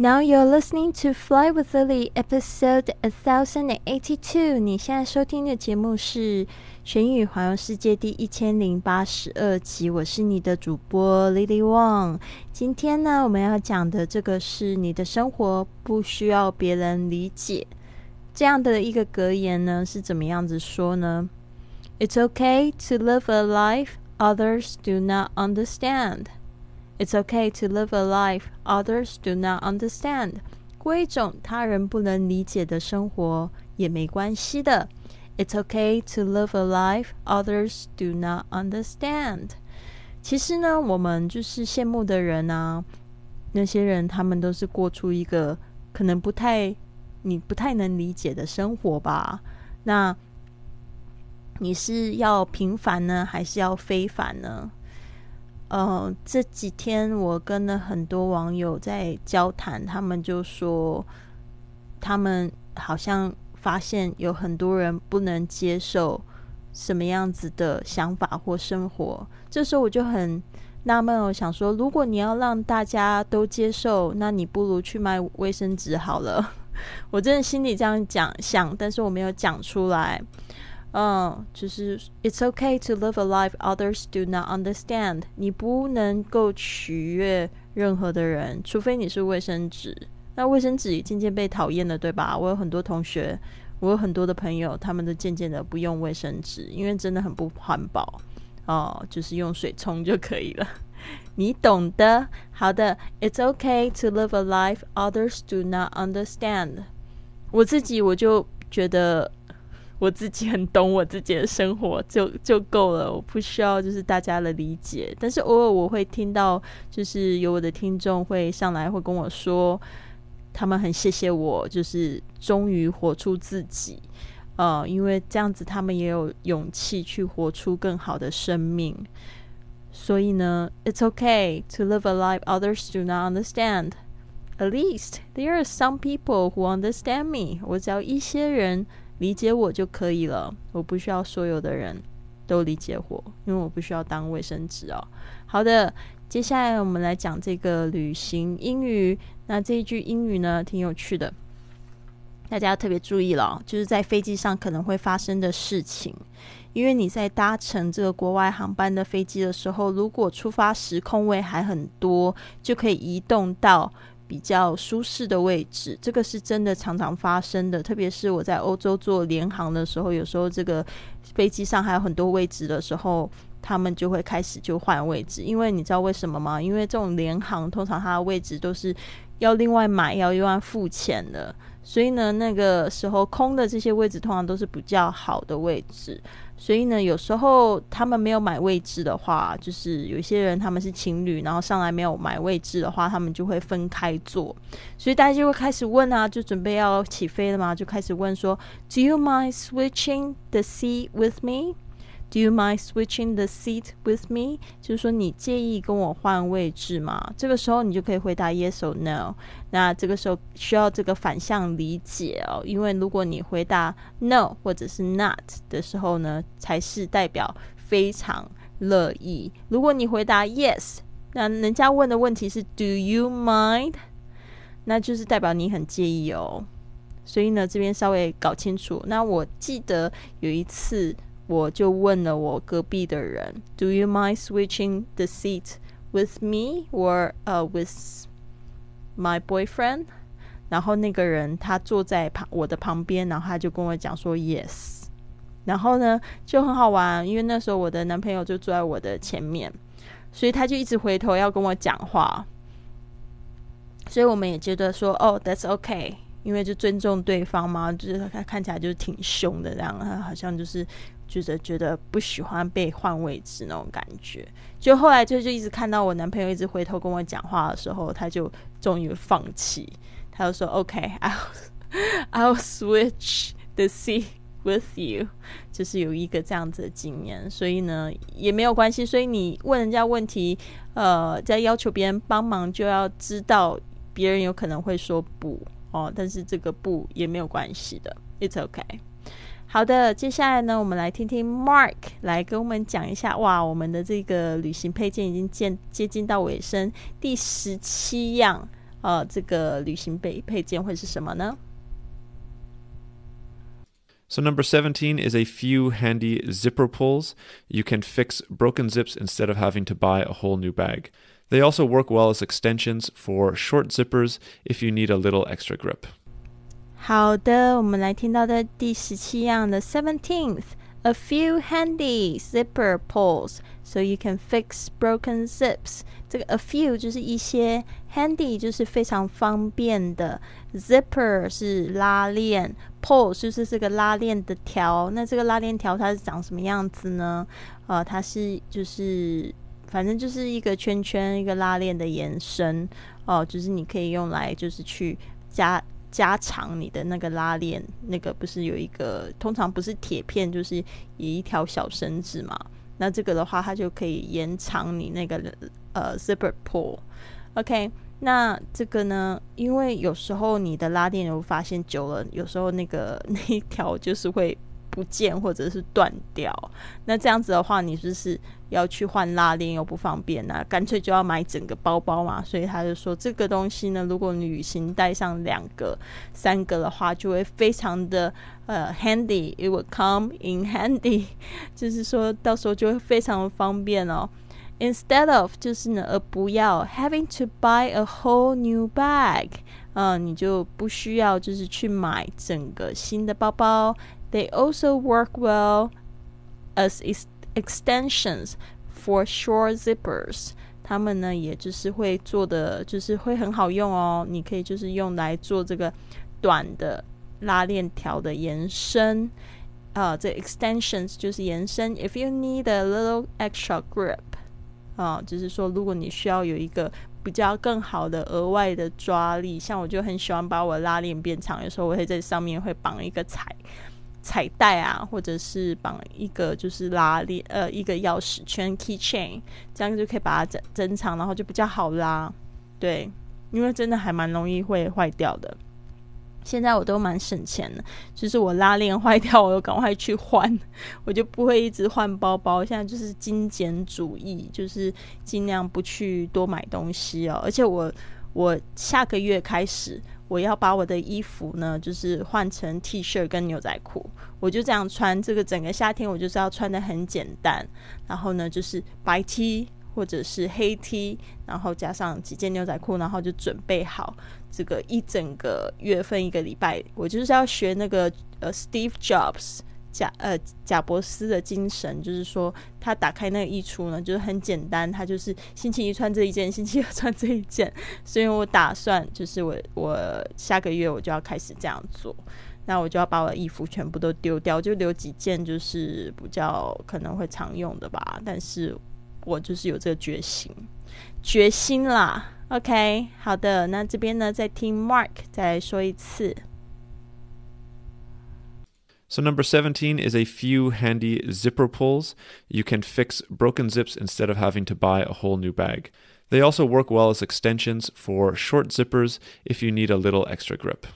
Now you're listening to Fly with Lily, episode a thousand and eighty-two。你现在收听的节目是《学英语环游世界》第一千零八十二集。我是你的主播 Lily Wang。今天呢，我们要讲的这个是你的生活不需要别人理解这样的一个格言呢，是怎么样子说呢？It's okay to live a life others do not understand. It's okay to live a life others do not understand。过一种他人不能理解的生活也没关系的。It's okay to live a life others do not understand。其实呢，我们就是羡慕的人啊，那些人他们都是过出一个可能不太你不太能理解的生活吧？那你是要平凡呢，还是要非凡呢？呃，这几天我跟了很多网友在交谈，他们就说，他们好像发现有很多人不能接受什么样子的想法或生活。这时候我就很纳闷，我想说，如果你要让大家都接受，那你不如去卖卫生纸好了。我真的心里这样讲想，但是我没有讲出来。嗯，就是 It's okay to live a life others do not understand。你不能够取悦任何的人，除非你是卫生纸。那卫生纸渐渐被讨厌了，对吧？我有很多同学，我有很多的朋友，他们都渐渐的不用卫生纸，因为真的很不环保哦，就是用水冲就可以了。你懂的。好的，It's okay to live a life others do not understand。我自己我就觉得。我自己很懂我自己的生活，就就够了，我不需要就是大家的理解。但是偶尔我会听到，就是有我的听众会上来会跟我说，他们很谢谢我，就是终于活出自己，呃，因为这样子他们也有勇气去活出更好的生命。所以呢，It's okay to live a life others do not understand. At least there are some people who understand me. 我只要一些人。理解我就可以了，我不需要所有的人都理解我，因为我不需要当卫生纸哦。好的，接下来我们来讲这个旅行英语。那这一句英语呢，挺有趣的，大家要特别注意了，就是在飞机上可能会发生的事情。因为你在搭乘这个国外航班的飞机的时候，如果出发时空位还很多，就可以移动到。比较舒适的位置，这个是真的常常发生的。特别是我在欧洲做联航的时候，有时候这个飞机上还有很多位置的时候，他们就会开始就换位置。因为你知道为什么吗？因为这种联航通常它的位置都是要另外买，要另外付钱的。所以呢，那个时候空的这些位置通常都是比较好的位置。所以呢，有时候他们没有买位置的话，就是有些人他们是情侣，然后上来没有买位置的话，他们就会分开坐。所以大家就会开始问啊，就准备要起飞了嘛，就开始问说：“Do you mind switching the seat with me？” Do you mind switching the seat with me？就是说你介意跟我换位置吗？这个时候你就可以回答 yes or no。那这个时候需要这个反向理解哦，因为如果你回答 no 或者是 not 的时候呢，才是代表非常乐意。如果你回答 yes，那人家问的问题是 do you mind？那就是代表你很介意哦。所以呢，这边稍微搞清楚。那我记得有一次。我就问了我隔壁的人，Do you mind switching the seat with me or uh with my boyfriend？然后那个人他坐在旁我的旁边，然后他就跟我讲说 Yes。然后呢就很好玩，因为那时候我的男朋友就坐在我的前面，所以他就一直回头要跟我讲话，所以我们也觉得说哦，That's OK，。因为就尊重对方嘛，就是他看起来就是挺凶的这样，好像就是就是觉得不喜欢被换位置那种感觉。就后来就就一直看到我男朋友一直回头跟我讲话的时候，他就终于放弃，他就说：“OK，I'll I'll switch the seat with you。”就是有一个这样子的经验，所以呢也没有关系。所以你问人家问题，呃，在要求别人帮忙，就要知道别人有可能会说不哦，但是这个不也没有关系的，It's OK。好的，接下来呢，我们来听听 Mark 来跟我们讲一下。哇，我们的这个旅行配件已经接接近到尾声，第十七样，呃，这个旅行配配件会是什么呢？So number 17 is a few handy zipper pulls. You can fix broken zips instead of having to buy a whole new bag. They also work well as extensions for short zippers if you need a little extra grip. 好的，我们来听到的第十七样的 seventeenth。A few handy zipper pulls so you can fix broken zips。这个 a few 就是一些，handy 就是非常方便的，zipper 是拉链，pull 就是这个拉链的条。那这个拉链条它是长什么样子呢？呃，它是就是反正就是一个圈圈，一个拉链的延伸哦，就是你可以用来就是去加。加长你的那个拉链，那个不是有一个通常不是铁片，就是以一条小绳子嘛。那这个的话，它就可以延长你那个呃 zipper pull。OK，那这个呢，因为有时候你的拉链有发现久了，有时候那个 那一条就是会。不见或者是断掉，那这样子的话，你就是要去换拉链又不方便那干脆就要买整个包包嘛。所以他就说这个东西呢，如果旅行带上两个、三个的话，就会非常的呃 handy，it will come in handy，就是说到时候就会非常的方便哦。Instead of 就是呢，而不要 having to buy a whole new bag，嗯，你就不需要就是去买整个新的包包。They also work well as extensions for short zippers。它们呢，也就是会做的，就是会很好用哦。你可以就是用来做这个短的拉链条的延伸。啊，这 extensions 就是延伸。If you need a little extra grip，啊，就是说如果你需要有一个比较更好的额外的抓力，像我就很喜欢把我拉链变长，有时候我会在上面会绑一个彩。彩带啊，或者是绑一个就是拉链，呃，一个钥匙圈 （key chain），这样就可以把它增增长，然后就比较好拉。对，因为真的还蛮容易会坏掉的。现在我都蛮省钱的，就是我拉链坏掉，我就赶快去换，我就不会一直换包包。现在就是精简主义，就是尽量不去多买东西哦。而且我我下个月开始。我要把我的衣服呢，就是换成 T 恤跟牛仔裤，我就这样穿。这个整个夏天我就是要穿的很简单，然后呢就是白 T 或者是黑 T，然后加上几件牛仔裤，然后就准备好这个一整个月份一个礼拜，我就是要学那个呃 Steve Jobs。贾呃贾伯斯的精神就是说，他打开那个衣橱呢，就是很简单，他就是星期一穿这一件，星期二穿这一件。所以我打算就是我我下个月我就要开始这样做，那我就要把我的衣服全部都丢掉，就留几件就是比较可能会常用的吧。但是我就是有这个决心，决心啦。OK，好的，那这边呢再听 Mark 再说一次。So, number 17 is a few handy zipper pulls. You can fix broken zips instead of having to buy a whole new bag. They also work well as extensions for short zippers if you need a little extra grip.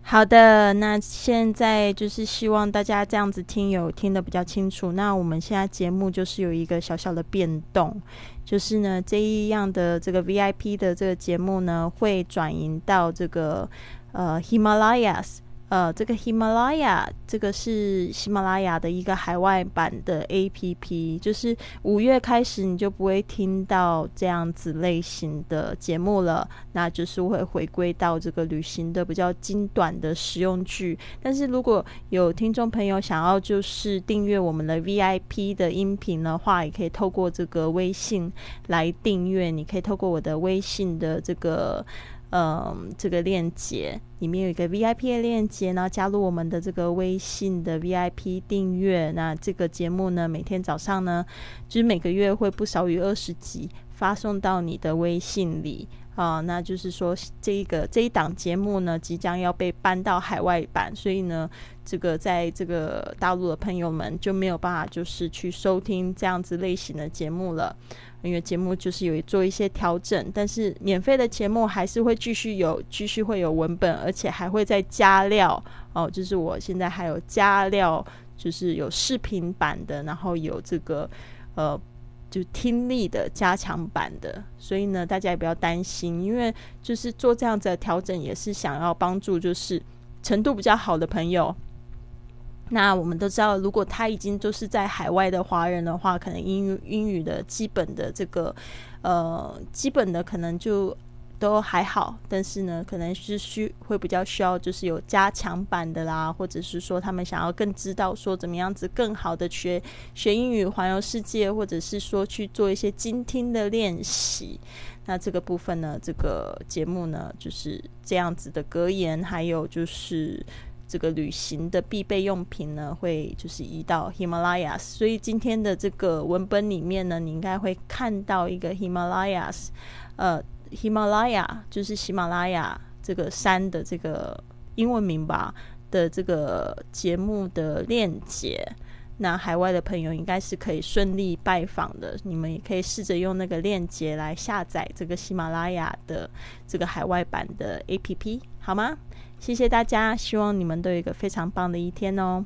好的，那现在就是希望大家这样子听有听得比较清楚。那我们现在节目就是有一个小小的变动，就是呢这一样的这个 VIP 的这个节目呢会转移到这个呃 Himalayas。 呃，这个喜马拉雅，这个是喜马拉雅的一个海外版的 A P P，就是五月开始你就不会听到这样子类型的节目了，那就是会回归到这个旅行的比较精短的实用句。但是如果有听众朋友想要就是订阅我们的 V I P 的音频的话，也可以透过这个微信来订阅，你可以透过我的微信的这个。嗯，这个链接，里面有一个 VIP 的链接，然后加入我们的这个微信的 VIP 订阅。那这个节目呢，每天早上呢，就是每个月会不少于二十集发送到你的微信里。啊，那就是说，这个这一档节目呢，即将要被搬到海外版，所以呢，这个在这个大陆的朋友们就没有办法，就是去收听这样子类型的节目了，因为节目就是有做一些调整，但是免费的节目还是会继续有，继续会有文本，而且还会再加料哦，就是我现在还有加料，就是有视频版的，然后有这个呃。就听力的加强版的，所以呢，大家也不要担心，因为就是做这样子的调整，也是想要帮助就是程度比较好的朋友。那我们都知道，如果他已经就是在海外的华人的话，可能英语英语的基本的这个呃基本的可能就。都还好，但是呢，可能是需会比较需要，就是有加强版的啦，或者是说他们想要更知道说怎么样子更好的学学英语环游世界，或者是说去做一些精听的练习。那这个部分呢，这个节目呢就是这样子的格言，还有就是这个旅行的必备用品呢，会就是移到 Himalayas。所以今天的这个文本里面呢，你应该会看到一个 Himalayas，呃。喜马拉雅就是喜马拉雅这个山的这个英文名吧的这个节目的链接，那海外的朋友应该是可以顺利拜访的。你们也可以试着用那个链接来下载这个喜马拉雅的这个海外版的 APP，好吗？谢谢大家，希望你们都有一个非常棒的一天哦。